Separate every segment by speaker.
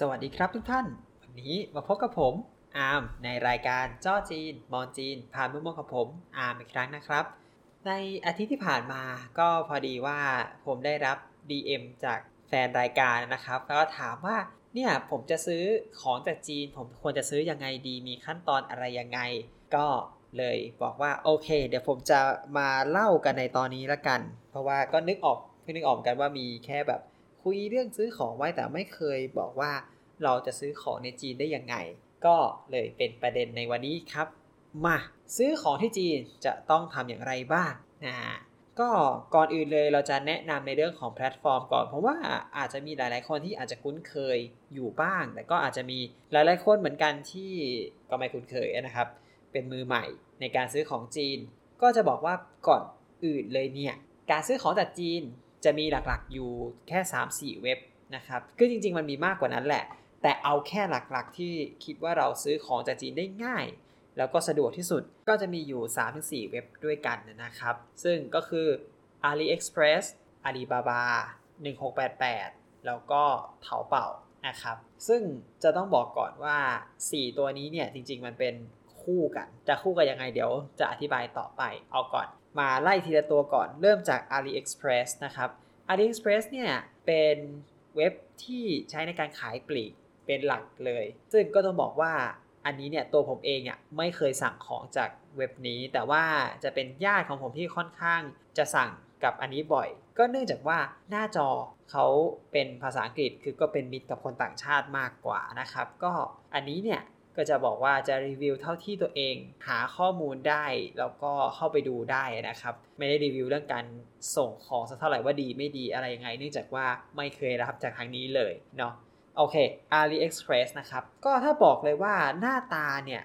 Speaker 1: สวัสดีครับทุกท่าน วันนี้มาพบกับผมอาร์มในรายการจ้อจีน มอนจีน ผ่านมุมมองกับผมอาร์มอีกครั้งนะครับ ในอาทิตย์ที่ผ่านมาก็พอดีว่าผมได้รับ DM จากแฟนรายการนะครับ แล้วก็ถามว่าเนี่ยผมจะซื้อของจากจีน ผมควรจะซื้อยังไงดีมีขั้นตอนอะไรยังไง ก็เลยบอกว่าโอเค เดี๋ยวผมจะมาเล่ากันในตอนนี้ละกัน เพราะว่าก็นึกออกเพิ่งนึกออกกันว่ามีแค่แบบ คุยเรื่องซื้อของไว้แต่ไม่เคยบอกว่าเราจะซื้อของในจีนได้ยังไง ก็เลยเป็นประเด็นในวันนี้ครับ มาซื้อของที่จีนจะต้องทำอย่างไรบ้างนะก็ก่อนอื่นเลยเราจะแนะนำในเรื่องของแพลตฟอร์มก่อนเพราะว่าอาจจะมีหลาย ๆ คนที่อาจจะคุ้นเคยอยู่บ้าง แต่ก็อาจจะมีหลาย ๆ คนเหมือนกันที่ก็ไม่คุ้นเคยนะครับ เป็นมือใหม่ในการซื้อของจีน ก็จะบอกว่าก่อนอื่นเลยเนี่ยการซื้อของจากจีน จะมีหลักๆอยู่แค่ 3-4 เว็บนะครับคือจริงๆมันมีมากกว่านั้นแหละ แต่เอาแค่หลักๆที่คิดว่าเราซื้อของจากจีนได้ง่าย แล้วก็สะดวกที่สุดก็จะมีอยู่ 3-4 เว็บด้วยกันนะครับ ซึ่งก็คือ AliExpress Alibaba 1688 แล้วก็เถาเป่านะครับซึ่งจะต้องบอกก่อนว่า 4 ตัวนี้เนี่ยจริงๆมันเป็นคู่กัน จะคู่กันยังไงเดี๋ยวจะอธิบายต่อไปเอาก่อน มาไล่ทีละตัวก่อน เริ่มจาก AliExpress นะครับ AliExpress เนี่ยเป็นเว็บที่ใช้ในการขายปลีกเป็นหลักเลย ซึ่งก็ต้องบอกว่าอันนี้เนี่ยตัวผมเองเนี่ยไม่เคยสั่งของจากเว็บนี้ แต่ว่าจะเป็นญาติของผมที่ค่อนข้างจะสั่งกับอันนี้บ่อย ก็เนื่องจากว่าหน้าจอเขาเป็นภาษาอังกฤษคือก็เป็นมิตรกับคนต่างชาติมากกว่านะครับ ก็อันนี้เนี่ย ก็จะบอกว่าจะรีวิวเท่าที่ตัวเองหาข้อมูลได้ แล้วก็เข้าไปดูได้นะครับ ไม่ได้รีวิวเรื่องการส่งของสักเท่าไหร่ว่าดีไม่ดีอะไรยังไง เนื่องจากว่าไม่เคยรับจากทางนี้เลยเนาะโอเค AliExpress นะครับ ก็ถ้าบอกเลยว่าหน้าตาเนี่ย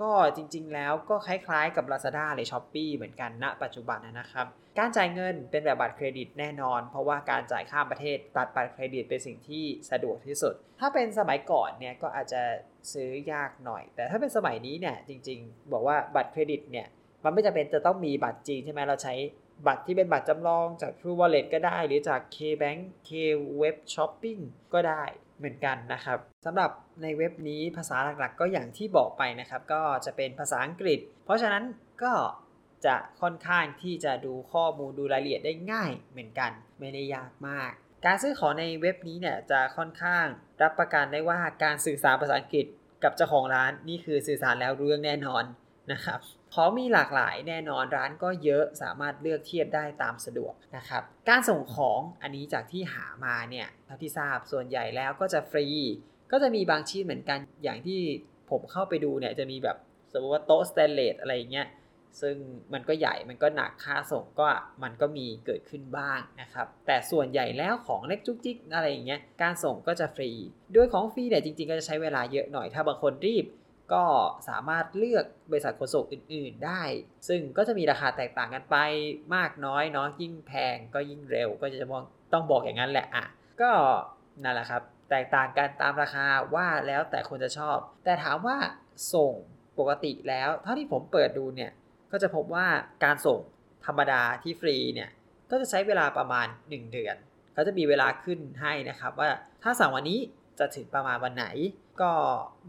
Speaker 1: ก็จริงๆแล้วก็คล้ายๆกับ Lazada หรือ Shopee เหมือนกันณปัจจุบันนะครับ การจ่ายเงินเป็นแบบบัตรเครดิตแน่นอน เพราะว่าการจ่ายข้ามประเทศตัดบัตรเครดิตเป็นสิ่งที่สะดวกที่สุด ถ้าเป็นสมัยก่อนเนี่ยก็อาจจะซื้อยากหน่อย แต่ถ้าเป็นสมัยนี้เนี่ยจริง ๆ บอกว่าบัตรเครดิตเนี่ยมันไม่จำเป็นจะต้องมีบัตรจริงใช่ไหมเราใช้บัตรที่เป็นบัตรจำลองจาก True Wallet ก็ได้ หรือจาก KBank KWeb Shopping ก็ได้ เหมือนกันนะครับสำหรับในเว็บนี้ภาษาหลักๆ ก็อย่างที่บอกไปนะครับ ก็จะเป็นภาษาอังกฤษ เพราะฉะนั้นก็จะค่อนข้างที่จะดูข้อมูลดูรายละเอียดได้ง่ายเหมือนกัน ไม่ได้ยากมาก การซื้อของในเว็บนี้เนี่ยจะค่อนข้างรับประกันได้ว่าการสื่อสารภาษาอังกฤษกับเจ้าของร้านนี่คือสื่อสารแล้วรู้เรื่องแน่นอนนะครับ ของมีหลากหลายแน่นอนร้านก็เยอะสามารถเลือกเทียบได้ตามสะดวกนะครับการส่งของอันนี้จากที่หามาเนี่ยเท่าที่ทราบส่วนใหญ่แล้วก็จะฟรี ก็จะมีบางชิ้นเหมือนกันอย่างที่ผมเข้าไปดูเนี่ยจะมีแบบสมมติว่าโต๊ะสแตนเลสอะไรอย่างเงี้ยซึ่งมันก็ใหญ่มันก็หนักค่าส่งก็มันก็มีเกิดขึ้นบ้างนะครับ แต่ส่วนใหญ่แล้วของเล็กจุกจิกอะไรอย่างเงี้ยการส่งก็จะฟรี ด้วยของฟรีเนี่ยจริงๆ ก็จะใช้เวลาเยอะหน่อยถ้าบางคนรีบ ก็สามารถเลือกบริษัทขนส่งอื่น ๆ ได้ ซึ่งก็จะมีราคาแตกต่างกันไปมากน้อยเนาะยิ่งแพงก็ยิ่งเร็ว ก็จะมองต้องบอกอย่างนั้นแหละอะก็นั่นแหละครับแตกต่างกันตามราคาว่าแล้วแต่คนจะชอบ แต่ถามว่าส่งปกติแล้วเท่าที่ผมเปิดดูเนี่ยก็จะพบว่าการส่งธรรมดาที่ฟรีเนี่ยก็จะใช้เวลาประมาณ 1 เดือนเขาจะมีเวลาขึ้นให้นะครับว่าถ้าสั่งวันนี้ จะถึงประมาณวันไหน ก็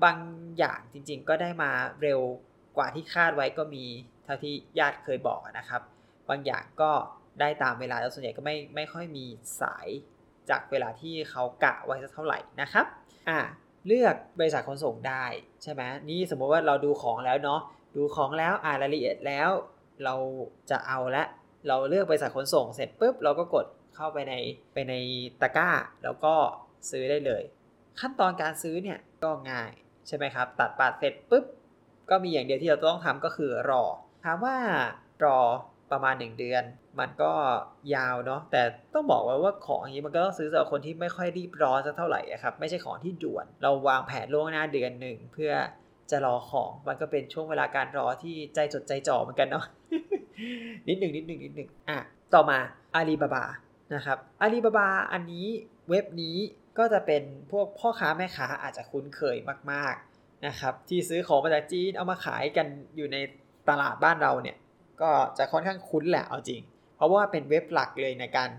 Speaker 1: บางอย่างจริงๆ ก็ได้มาเร็วกว่าที่คาดไว้ก็มีเท่าที่ญาติเคยบอกนะครับ บางอย่างก็ได้ตามเวลาแล้วส่วนใหญ่ก็ไม่ไม่ค่อยมีสายจากเวลาที่เขากะไว้สักเท่าไหร่นะครับอ่าเลือกบริษัทขนส่งได้ใช่ไหมนี่สมมติว่าเราดูของแล้วเนาะดูของแล้วอ่านรายละเอียดแล้ว เราจะเอาละเราเลือกบริษัทขนส่งเสร็จปุ๊บเราก็กดเข้าไปในไปในตะกร้า แล้วก็ซื้อได้เลย ขั้นตอนการซื้อเนี่ยก็ง่ายใช่ไหมครับ ตัดปาดเสร็จปุ๊บ ก็มีอย่างเดียวที่เราต้องทำก็คือรอ ถามว่ารอประมาณ 1 เดือน มันก็ยาวเนาะแต่ต้องบอกไว้ว่าของอย่างนี้มันก็ต้องซื้อสำหรับคนที่ไม่ค่อยรีบร้อนสักเท่าไหร่ครับไม่ใช่ของที่ด่วน เราวางแผนล่วงหน้าเดือนหนึ่งเพื่อจะรอของมันก็เป็นช่วงเวลาการรอที่ใจจดใจจ่อเหมือนกันเนาะนิดหนึ่งนิดหนึ่งนิดหนึ่งอะต่อมาอาลีบาบานะครับอาลีบาบาอันนี้เว็บนี้ ก็จะเป็นพวกพ่อค้าแม่ค้าอาจจะคุ้นเคยมากๆนะครับที่ซื้อของมาจากจีนเอามาขายกันอยู่ในตลาดบ้านเราเนี่ยก็จะค่อนข้างคุ้นแหละเอาจริง เพราะว่าเป็นเว็บหลักเลยในการ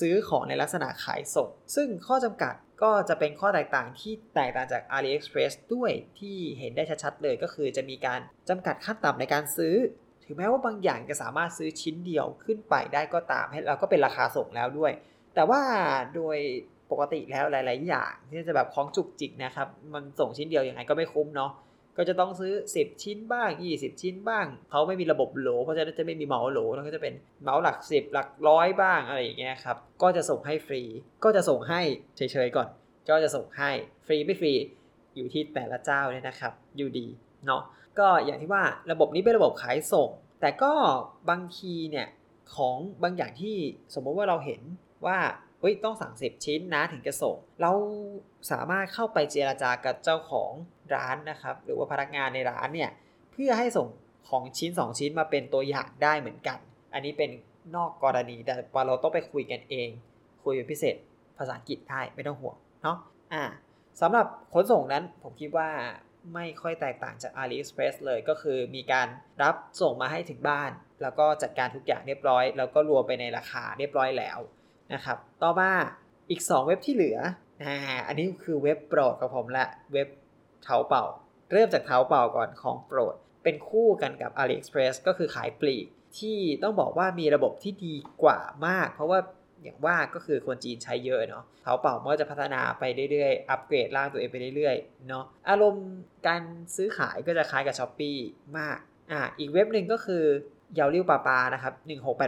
Speaker 1: ซื้อของในลักษณะขายส่ง ซึ่งข้อจำกัดก็จะเป็นข้อแตกต่างที่แตกต่างจาก AliExpress ด้วยที่เห็นได้ชัดๆเลยก็คือจะมีการจำกัดขั้นต่ำในการซื้อ ถึงแม้ว่าบางอย่างจะสามารถซื้อชิ้นเดียวขึ้นไปได้ก็ตามให้เราก็เป็นราคาส่งแล้วด้วย แต่ว่าโดย ปกติแล้วหลาย ๆ อย่าง ที่จะแบบของจุกจิกนะครับ มันส่งชิ้นเดียวย่างไรก็ไม่คุ้มเนาะก็จะต้องซื้อ 10 ชิ้นบ้าง 20 ชิ้นบ้าง เขาไม่มีระบบโหล เพราะฉะนั้นจะไม่มีเหมาโหลแล้วก็จะเป็นเหมาหลัก 10 หลักร้อยบ้างอะไรอย่างเงี้ยครับ ก็จะส่งให้ฟรี ก็จะส่งให้เฉย ๆ ก่อน ก็จะส่งให้ฟรีไม่ฟรี อยู่ที่แต่ละเจ้าเนี่ยนะครับ อยู่ดีเนาะ ก็อย่างที่ว่าระบบนี้เป็นระบบขายส่ง แต่ก็บางทีเนี่ยของบางอย่างที่สมมติว่าเราเห็นว่า เฮ้ยต้องสั่งสิบชิ้นนะถึงจะส่ง เราสามารถเข้าไปเจราจากับเจ้าของร้านนะครับ หรือว่าพนักงานในร้านเนี่ยเพื่อให้ส่งของชิ้น 2 ชิ้นมาเป็นตัวอย่างได้เหมือนกัน อันนี้เป็นนอกกรณีแต่เราต้องไปคุยกันเอง คุยเป็นพิเศษภาษาอังกฤษได้ไม่ต้องห่วงเนาะอ่าสำหรับขนส่งนั้นผมคิดว่าไม่ค่อยแตกต่างจาก AliExpress เลยก็คือมีการรับส่งมาให้ถึงบ้าน แล้วก็จัดการทุกอย่างเรียบร้อย แล้วก็รวมไปในราคาเรียบร้อยแล้ว นะครับ ต่อมาอีก 2 เว็บที่เหลืออ่าอันนี้คือเว็บโปรดของผมละเว็บเท้าเป่า เริ่มจากเท้าเป่าก่อนของโปรด เป็นคู่กันกับ AliExpress ก็คือขายปลีก ที่ต้องบอกว่ามีระบบที่ดีกว่ามาก เพราะว่าอย่างว่าก็คือคนจีนใช้เยอะเนาะเท้าเป่ามันก็จะพัฒนาไปเรื่อยๆ อัปเกรดร่างตัวเองไปเรื่อยๆ เนาะ อารมณ์การซื้อขายก็จะคล้ายกับ s h อ p e e มาก อ่า อีกเว็บหนึ่งก็คือเยาริ้วปาปานะครับ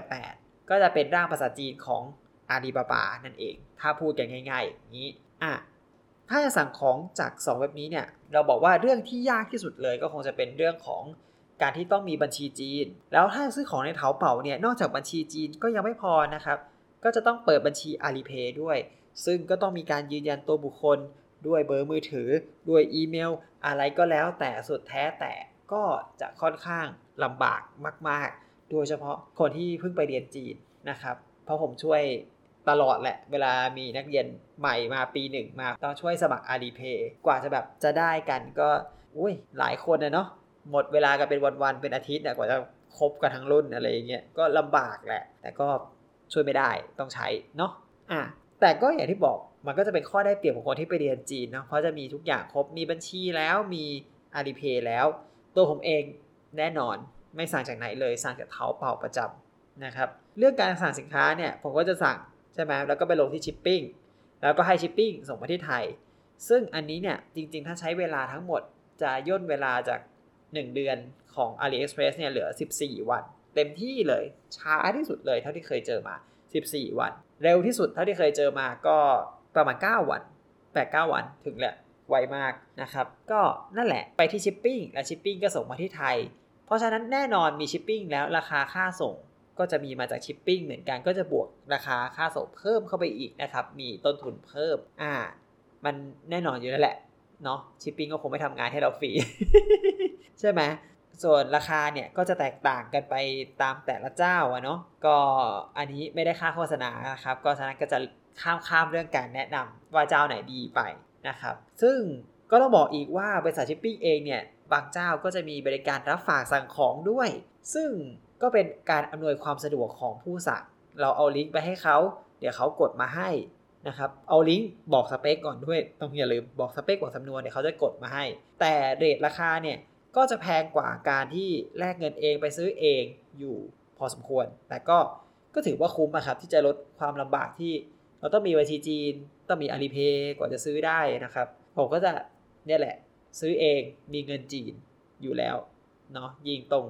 Speaker 1: 1688 ก็จะเป็นร่างภาษาจีนของ อาลีบาบานั่นเอง ถ้าพูดกันง่ายๆอย่างนี้อะถ้าจะสั่งของจาก 2 เว็บนี้เนี่ย เราบอกว่าเรื่องที่ยากที่สุดเลยก็คงจะเป็นเรื่องของการที่ต้องมีบัญชีจีน แล้วถ้าซื้อของในเถาเป่าเนี่ย นอกจากบัญชีจีนก็ยังไม่พอนะครับ ก็จะต้องเปิดบัญชี Alipay ด้วย ซึ่งก็ต้องมีการยืนยันตัวบุคคล ด้วยเบอร์มือถือ ด้วยอีเมล อะไรก็แล้วแต่สุดแท้แต่ก็จะค่อนข้างลำบากมาก ๆ โดยเฉพาะคนที่เพิ่งไปเรียนจีนนะครับ เพราะผมช่วย ตลอดแหละ เวลามีนักเรียนใหม่มาปีหนึ่งมาต้องช่วยสมัคร Alipay กว่าจะแบบจะได้กันก็อุ้ยหลายคนนะเนาะหมดเวลากันเป็นวันๆเป็นอาทิตย์นะกว่าจะครบกันทั้งรุ่นอะไรอย่างเงี้ยก็ลำบากแหละ แต่ก็ช่วยไม่ได้ต้องใช้เนาะอะแต่ก็อย่างที่บอกมันก็จะเป็นข้อได้เปรียบของคนที่ไปเรียนจีนเนาะเพราะจะมีทุกอย่างครบมีบัญชีแล้วมี Alipay แล้ว ตัวผมเองแน่นอนไม่สั่งจากไหนเลยสั่งจากเท้าเป่าประจำนะครับเรื่องการสั่งสินค้าเนี่ยผมก็จะสั่ง ใช่ไหมแล้วก็ไปลงที่ชิปปิ้งแล้วก็ให้ชิปปิ้งส่งมาที่ไทย ซึ่งอันนี้เนี่ยจริง ๆ ถ้าใช้เวลาทั้งหมดจะย่นเวลาจาก 1 เดือนของ AliExpress เนี่ยเหลือ 14 วัน เต็มที่เลยช้าที่สุดเลยเท่าที่เคยเจอมา 14 วัน เร็วที่สุดเท่าที่เคยเจอมาก็ประมาณ 9 วัน8-9 วันถึงแหละไวมากนะครับ ก็นั่นแหละไปที่ชิปปิ้งและชิปปิ้งก็ส่งมาที่ไทย เพราะฉะนั้นแน่นอนมีชิปปิ้งแล้วราคาค่าส่ง ก็จะมีมาจากชิปปิ้งเหมือนกันก็จะบวกราคาค่าส่งเพิ่มเข้าไปอีกนะครับ มีต้นทุนเพิ่ม อ่า มันแน่นอนอยู่แล้วแหละ เนาะชิปปิ้งก็คงไม่ทำงานให้เราฟรี ใช่ไหมส่วนราคาเนี่ยก็จะแตกต่างกันไปตามแต่ละเจ้าอะเนาะก็อันนี้ไม่ได้ค่าโฆษณานะครับ ก็ฉะนั้นก็จะข้ามข้ามเรื่องการแนะนำว่าเจ้าไหนดีไปนะครับ ซึ่งก็ต้องบอกอีกว่าบริษัทชิปปิ้งเองเนี่ยบางเจ้าก็จะมีบริการรับฝากสั่งของด้วย ซึ่ง ก็เป็นการอำนวยความสะดวกของผู้สั่ง เราเอาลิงก์ไปให้เขา เดี๋ยวเขากดมาให้นะครับ เอาลิงก์บอกสเปคก่อนด้วย ต้องอย่าลืมบอกสเปคบอกสำนวนเดี๋ยวเขาจะกดมาให้ แต่เรทราคาเนี่ยก็จะแพงกว่าการที่แลกเงินเองไปซื้อเองอยู่พอสมควร แต่ก็ก็ถือว่าคุ้มนะครับที่จะลดความลำบากที่เราต้องมีบัญชีจีน ต้องมีอาลีเพย์กว่าจะซื้อได้นะครับ ผมก็จะเนี่ยแหละ ซื้อเองมีเงินจีนอยู่แล้วเนาะยิงตรง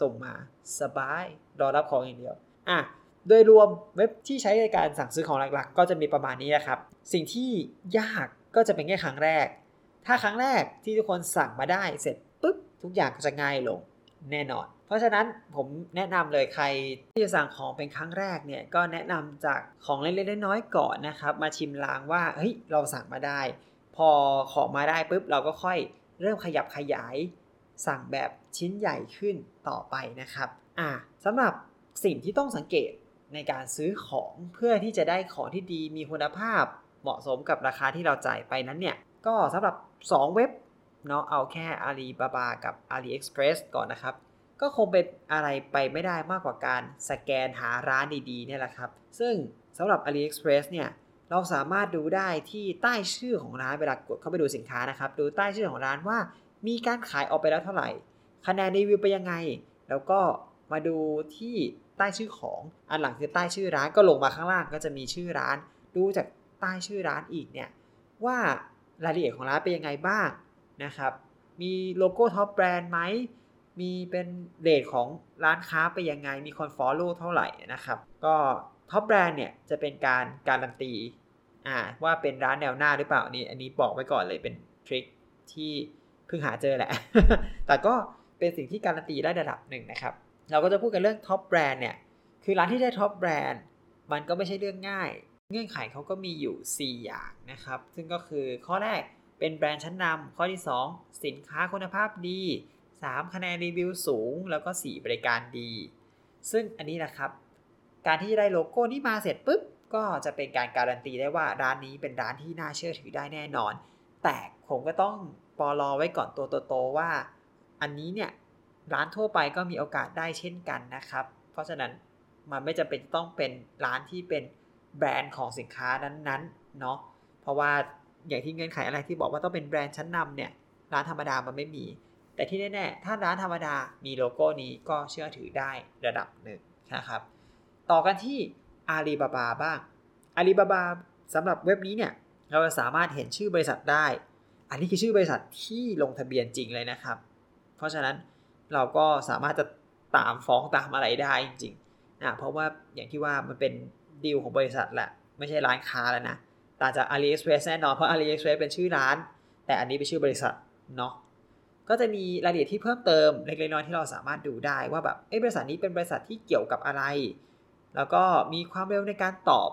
Speaker 1: ส่งมาสบาย รอรับของอย่างเดียว อะ โดยรวมเว็บที่ใช้ในการสั่งซื้อของหลักๆ ก็จะมีประมาณนี้นะครับ สิ่งที่ยากก็จะเป็นแค่ครั้งแรก ถ้าครั้งแรกที่ทุกคนสั่งมาได้เสร็จปุ๊บทุกอย่างก็จะง่ายลงแน่นอน เพราะฉะนั้นผมแนะนำเลยใครที่จะสั่งของเป็นครั้งแรกเนี่ยก็แนะนำจากของเล็กๆน้อยๆก่อนนะครับ มาชิมลางว่าเฮ้ยเราสั่งมาได้ พอของมาได้ปุ๊บเราก็ค่อยเริ่มขยับขยาย สั่งแบบ ชิ้นใหญ่ขึ้นต่อไปนะครับอ่าสำหรับสิ่งที่ต้องสังเกตในการซื้อของเพื่อที่จะได้ของที่ดีมีคุณภาพเหมาะสมกับราคาที่เราจ่ายไปนั้นเนี่ย ก็สำหรับ 2 เว็บเนาะเอาแค่ Alibaba กับ AliExpress ก่อนนะครับ ก็คงเป็นอะไรไปไม่ได้มากกว่าการสแกนหาร้านดีๆเนี่ยแหละครับ ซึ่งสำหรับ AliExpress เนี่ยเราสามารถดูได้ที่ใต้ชื่อของร้านเวลากดเข้าไปดูสินค้านะครับ ดูใต้ชื่อของร้านว่ามีการขายออกไปแล้วเท่าไหร่ คะแนนรีวิวไปยังไง แล้วก็มาดูที่ใต้ชื่อของ อันหลังคือใต้ชื่อร้านก็ลงมาข้างล่างก็จะมีชื่อร้าน ดูจากใต้ชื่อร้านอีกเนี่ยว่ารายละเอียดของร้านเป็นยังไงบ้างนะครับ มีโลโก้ top brand ไหม มีเป็น rate ของร้านค้าไปยังไง มีคน follow เท่าไหร่นะครับ ก็ top brand เนี่ยจะเป็นการการันตีอ่าว่าเป็นร้านแนวหน้าหรือเปล่านี่อันนี้บอกไว้ก่อนเลยเป็น trick ที่เพิ่งหาเจอแหละ แต่ก็ เป็นสิ่งที่การันตีได้ระดับหนึ่งนะครับ เราก็จะพูดกันเรื่อง top brand เนี่ย คือร้านที่ได้ top brand มันก็ไม่ใช่เรื่องง่าย เงื่อนไขเขาก็มีอยู่ 4 อย่างนะครับ ซึ่งก็คือข้อแรกเป็นแบรนด์ชั้นนำข้อที่ 2 สินค้าคุณภาพดี 3 คะแนนรีวิวสูง แล้วก็ 4 บริการดี ซึ่งอันนี้นะครับ การที่ได้โลโก้นี้มาเสร็จปุ๊บ ก็จะเป็นการการันตีได้ว่าร้านนี้เป็นร้านที่น่าเชื่อถือได้แน่นอน แต่ผมก็ต้องปอลอไว้ก่อนตัวโตๆว่า อันนี้เนี่ยร้านทั่วไปก็มีโอกาสได้เช่นกันนะครับ เพราะฉะนั้นมันไม่จำเป็นต้องเป็นร้านที่เป็นแบรนด์ของสินค้านั้นๆเนาะเพราะว่าอย่างที่เงื่อนไขอะไรที่บอกว่าต้องเป็นแบรนด์ชั้นนำเนี่ยร้านธรรมดามันไม่มี แต่ที่แน่ๆถ้าร้านธรรมดามีโลโก้นี้ก็เชื่อถือได้ระดับหนึ่งนะครับ ต่อกันที่อาลีบาบาบ้างอาลีบาบาสำหรับเว็บนี้เนี่ยเราจะสามารถเห็นชื่อบริษัทได้ อันนี้คือชื่อบริษัทที่ลงทะเบียนจริงเลยนะครับ เพราะฉะนั้นเราก็สามารถจะตามฟ้องตามอะไรได้จริงๆนะเพราะว่าอย่างที่ว่ามันเป็นดีลของบริษัทแหละ ไม่ใช่ร้านค้าแล้วนะต่างจาก AliExpress แน่นอนเพราะ AliExpress เป็นชื่อร้าน แต่อันนี้เป็นชื่อบริษัทเนาะก็จะมีรายละเอียดที่เพิ่มเติมเล็กๆน้อยๆที่เราสามารถดูได้ว่าแบบเอ้บริษัทนี้เป็นบริษัทที่เกี่ยวกับอะไร แล้วก็มีความเร็วในการตอบ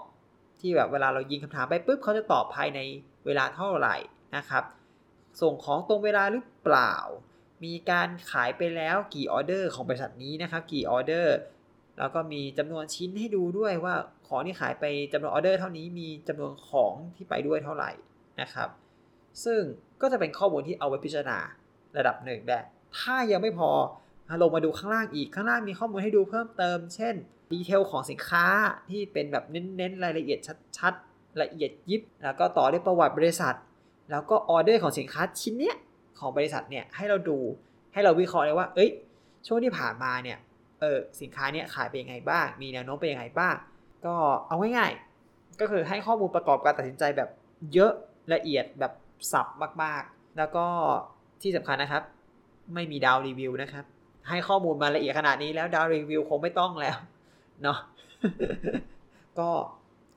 Speaker 1: ที่แบบเวลาเรายิงคำถามไปปุ๊บเขาจะตอบภายในเวลาเท่าไหร่นะครับ ส่งของตรงเวลาหรือเปล่า มีการขายไปแล้วกี่ออเดอร์ของบริษัทนี้นะครับ กี่ออเดอร์ แล้วก็มีจำนวนชิ้นให้ดูด้วยว่าของที่ขายไปจำนวนออเดอร์เท่านี้มีจำนวนของที่ไปด้วยเท่าไหร่นะครับ ซึ่งก็จะเป็นข้อมูลที่เอาไว้พิจารณาระดับหนึ่งได้ถ้ายังไม่พอลงมาดูข้างล่างอีกข้างล่างมีข้อมูลให้ดูเพิ่มเติม เช่นดีเทลของสินค้าที่เป็นแบบเน้นๆรายละเอียดชัดๆละเอียดยิบ แล้วก็ต่อด้วยประวัติบริษัท แล้วก็ออเดอร์ของสินค้าชิ้นเนี้ย ของบริษัทเนี่ยให้เราดูให้เราวิเคราะห์เลยว่า เอ้ย ช่วงที่ผ่านมาเนี่ยเออสินค้าเนี้ยขายเป็นยังไงบ้าง มีแนวโน้มเป็นยังไงบ้าง ก็เอาง่ายๆ ก็คือให้ข้อมูลประกอบการตัดสินใจแบบเยอะละเอียดแบบสับมากๆ แล้วก็ที่สำคัญนะครับ ไม่มีดาวรีวิวนะครับ ให้ข้อมูลมาละเอียดขนาดนี้แล้วดาวรีวิวคงไม่ต้องแล้วเนาะก็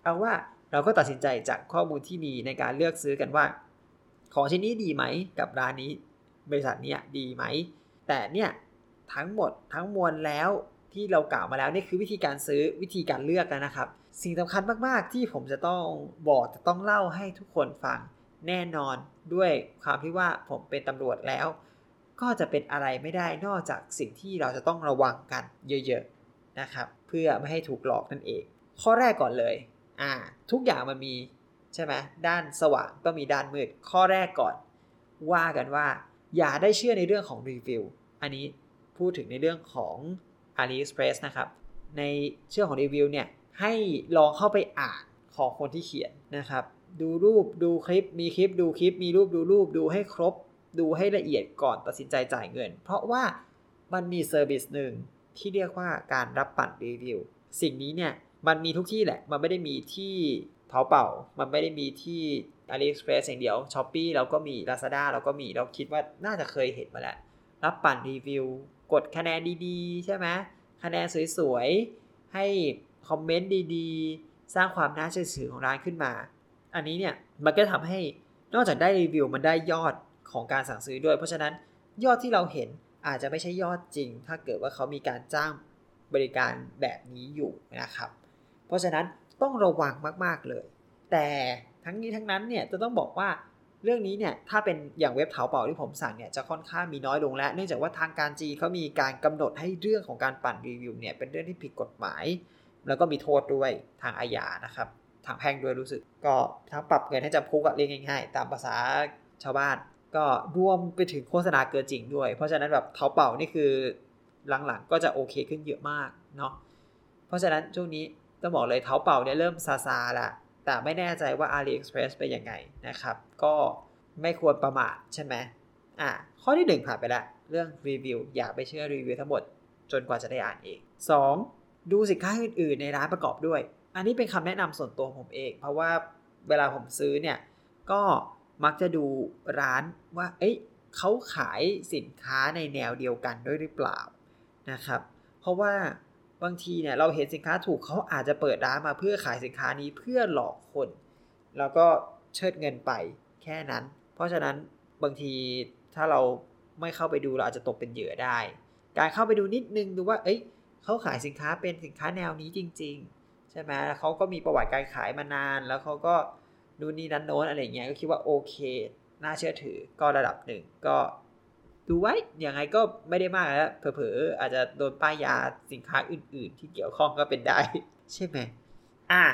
Speaker 1: เอาว่าเราก็ตัดสินใจจากข้อมูลที่มีในการเลือกซื้อกันว่า ของชิ้นนี้ดีไหมกับร้านนี้ บริษัทเนี้ยดีไหม แต่เนี่ยทั้งหมดทั้งมวลแล้วที่เรากล่าวมาแล้วนี่คือวิธีการซื้อวิธีการเลือกแล้วนะครับ สิ่งสำคัญมากๆที่ผมจะต้องบอกจะต้องเล่าให้ทุกคนฟังแน่นอนด้วยความที่ว่าผมเป็นตำรวจแล้ว ก็จะเป็นอะไรไม่ได้นอกจากสิ่งที่เราจะต้องระวังกันเยอะๆนะครับ เพื่อไม่ให้ถูกหลอกนั่นเอง ข้อแรกก่อนเลยอ่าทุกอย่างมันมี ใช่ไหมด้านสว่างก็มีด้านมืด ข้อแรกก่อน ว่ากันว่า อย่าได้เชื่อในเรื่องของรีวิว อันนี้พูดถึงในเรื่องของ AliExpress นะครับ ในเชื่อของรีวิวเนี่ย ให้ลองเข้าไปอ่านของคนที่เขียนนะครับ ดูรูปดูคลิป มีคลิปดูคลิป มีรูปดูรูป ดูให้ครบ ดูให้ละเอียดก่อนตัดสินใจจ่ายเงิน เพราะว่ามันมีเซอร์วิสหนึ่งที่เรียกว่าการรับปั่นรีวิว สิ่งนี้เนี่ยมันมีทุกที่แหละ มันไม่ได้มีที่ เผาเป่า มันไม่ได้มีที่ AliExpress อย่างเดียว s h อ p e e เราก็มี Lazada เราก็มีเราคิดว่าน่าจะเคยเห็นมาแล้ว รับปั่นรีวิว กดคะแนนดีๆ ใช่ไหมคะแนนสวยๆ ให้คอมเมนต์ดีๆ สร้างความน่าเชื่อถือของร้านขึ้นมา อันนี้เนี่ยมันก็ทำให้นอกจากได้รีวิวมันได้ยอดของการสั่งซื้อด้วย เพราะฉะนั้นยอดที่เราเห็นอาจจะไม่ใช่ยอดจริง ถ้าเกิดว่าเขามีการจ้างบริการแบบนี้อยู่นะครับ เพราะฉะนั้น ต้องระวังมาก ๆเลย แต่ทั้งนี้ทั้งนั้นเนี่ยจะต้องบอกว่าเรื่องนี้เนี่ยถ้าเป็นอย่างเว็บเถาเป่าที่ผมสั่งเนี่ยจะค่อนข้างมีน้อยลงแล้ว เนื่องจากว่าทางการจีเขามีการกำหนดให้เรื่องของการปั่นรีวิวเนี่ยเป็นเรื่องที่ผิดกฎหมาย แล้วก็มีโทษด้วยทางอาญานะครับ ทางแพ่งด้วยรู้สึก ก็ทั้งปรับเงินให้จำคุกเรียกง่ายๆ ตามภาษาชาวบ้าน ก็รวมไปถึงโฆษณาเกินจริงด้วย เพราะฉะนั้นแบบเถาเป่านี่คือหลังๆก็จะโอเคขึ้นเยอะมากเนาะเพราะฉะนั้นช่วงนี้ ต้องบอกเลยเท้าเป่าเนี่ยเริ่มซาซาละแต่ไม่แน่ใจว่า AliExpress เป็นยังไงนะครับ ก็ไม่ควรประมาทใช่ไหมอะข้อที่ 1 ผ่านไปล้วเรื่องรีวิวอย่าไปเชื่อรีวิวทั้งหมด จนกว่าจะได้อ่านเอง 2. ดูสินค้าอื่นๆในร้านประกอบด้วย อันนี้เป็นคำแนะนำส่วนตัวผมเอง เพราะว่าเวลาผมซื้อเนี่ยก็มักจะดูร้านว่า เอ้ยเขาขายสินค้าในแนวเดียวกันด้วยหรือเปล่านะครับ เพราะว่า บางทีเนี่ยเราเห็นสินค้าถูกเขาอาจจะเปิดร้านมาเพื่อขายสินค้านี้เพื่อหลอกคน แล้วก็เชิดเงินไปแค่นั้น เพราะฉะนั้นบางทีถ้าเราไม่เข้าไปดูเราอาจจะตกเป็นเหยื่อได้ การเข้าไปดูนิดนึงดูว่า เอ้ยเขาขายสินค้าเป็นสินค้าแนวนี้จริง ๆ ใช่ไหมแล้วเขาก็มีประวัติการขายมานาน แล้วเขาก็ดูนี่นั้นโน้นอะไรเงี้ยก็คิดว่าโอเค น่าเชื่อถือก็ระดับหนึ่งก็ ดูไว้อย่างไงก็ไม่ได้มากแล้วเผลอๆอาจจะโดนป้ายยาสินค้าอื่น ๆ ที่เกี่ยวข้องก็เป็นได้ ใช่ไหมอะ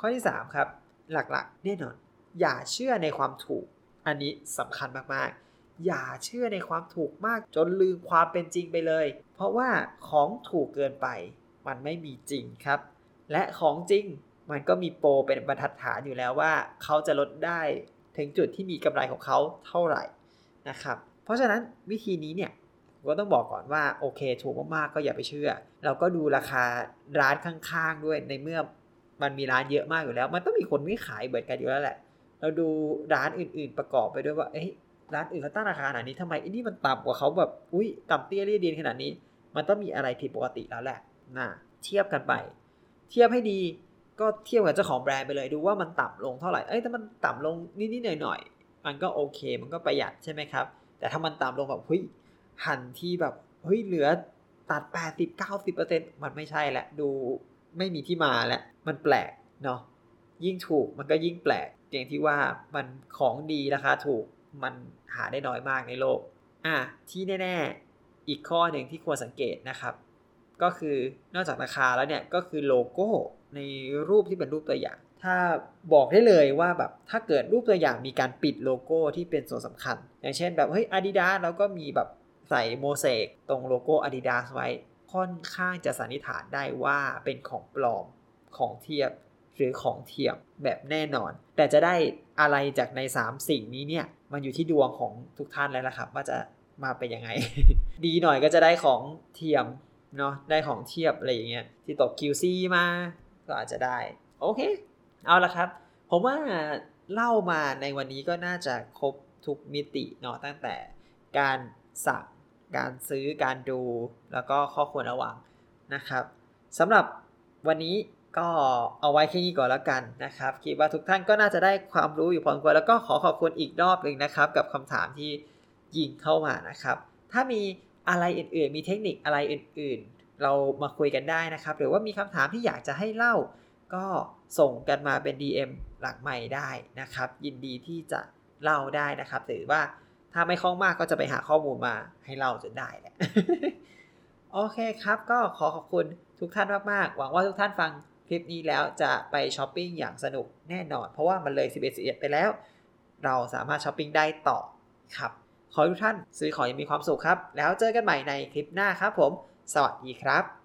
Speaker 1: ข้อที่ 3 ครับ หลักๆแน่นอน อย่าเชื่อในความถูก อันนี้สำคัญมากๆ อย่าเชื่อในความถูกมากจนลืมความเป็นจริงไปเลย เพราะว่าของถูกเกินไป มันไม่มีจริงครับ และของจริงมันก็มีโปรเป็นบรรทัดฐานอยู่แล้วว่า เขาจะลดได้ถึงจุดที่มีกำไรของเขาเท่าไหร่นะครับ เพราะฉะนั้นวิธีนี้เนี่ยก็ต้องบอกก่อนว่าโอเคถูกมากๆก็อย่าไปเชื่อ เราก็ดูราคาร้านข้างๆด้วยในเมื่อมันมีร้านเยอะมากอยู่แล้ว มันต้องมีคนไม่ขายเหมือนกันอยู่แล้วแหละ เราดูร้านอื่นๆประกอบไปด้วยว่าเอ้ยร้านอื่นเขาตั้งราคาขนาดนี้ทำไมอันนี้มันต่ำกว่าเขาแบบอุ้ยต่ำเตี้ยเรียดินขนาดนี้ มันต้องมีอะไรผิดปกติแล้วแหละนะเทียบกันไป เทียบให้ดีก็เทียบกับเจ้าของแบรนด์ไปเลยดูว่ามันต่ำลงเท่าไหร่เอ้ยถ้ามันต่ำลงนิดๆหน่อยๆมันก็โอเค มันก็ประหยัดใช่ไหมครับ แต่ถ้ามันต่ำลงแบบเฮ้ยหันที่แบบเฮ้ยเหลือตัด 80 90มันไม่ใช่แหละดูไม่มีที่มาแล้วมันแปลกเนาะยิ่งถูกมันก็ยิ่งแปลกอย่างที่ว่ามันของดีราคาถูกมันหาได้น้อยมากในโลก อะที่แน่ๆ อีกข้อหนึ่งที่ควรสังเกตนะครับ ก็คือนอกจากราคาแล้วเนี่ยก็คือโลโก้ในรูปที่เป็นรูปตัวอย่าง ถ้าบอกได้เลยว่าแบบถ้าเกิดรูปตัวอย่างมีการปิดโลโก้ที่เป็นส่วนสำคัญ อย่างเช่นแบบเฮ้ย Adidas แล้วก็มีแบบใส่โมเสกตรงโลโก้ Adidas ไว้ ค่อนข้างจะสันนิษฐานได้ว่าเป็นของปลอมของเทียบหรือของเทียมแบบแน่นอน แต่จะได้อะไรจากใน 3 สิ่งนี้เนี่ย มันอยู่ที่ดวงของทุกท่านแล้วล่ะครับ ว่าจะมาเป็นยังไง ดีหน่อยก็จะได้ของเทียมเนาะได้ของเทียบอะไรอย่างเงี้ยที่ตก QC มาก็อาจจะได้ โอเค เอาละครับ ผมว่าเล่ามาในวันนี้ก็น่าจะครบทุกมิติเนาะตั้งแต่การสั่งการซื้อการดูแล้วก็ข้อควรระวังนะครับสำหรับวันนี้ก็เอาไว้แค่นี้ก่อนแล้วกันนะครับ คิดว่าทุกท่านก็น่าจะได้ความรู้อยู่พอสมควรแล้วก็ขอขอบคุณอีกรอบหนึ่งนะครับ กับคำถามที่ยิงเข้ามานะครับ ถ้ามีอะไรอื่นๆ มีเทคนิคอะไรอื่นๆ เรามาคุยกันได้นะครับ หรือว่ามีคำถามที่อยากจะให้เล่า ก็ส่งกันมาเป็น DM หลังใหม่ได้นะครับ ยินดีที่จะเล่าได้นะครับถือว่าถ้าไม่คล่องมากก็จะไปหาข้อมูลมาให้เล่าจนได้แหละโอเคครับ ก็ขอขอบคุณทุกท่านมากๆ หวังว่าทุกท่านฟังคลิปนี้แล้วจะไปช้อปปิ้งอย่างสนุกแน่นอน เพราะว่ามันเลย 11 11ไปแล้ว เราสามารถช้อปปิ้งได้ต่อครับ ขอทุกท่านซื้อของอยังมีความสุขครับ แล้วเจอกันใหม่ในคลิปหน้าครับผม สวัสดีครับ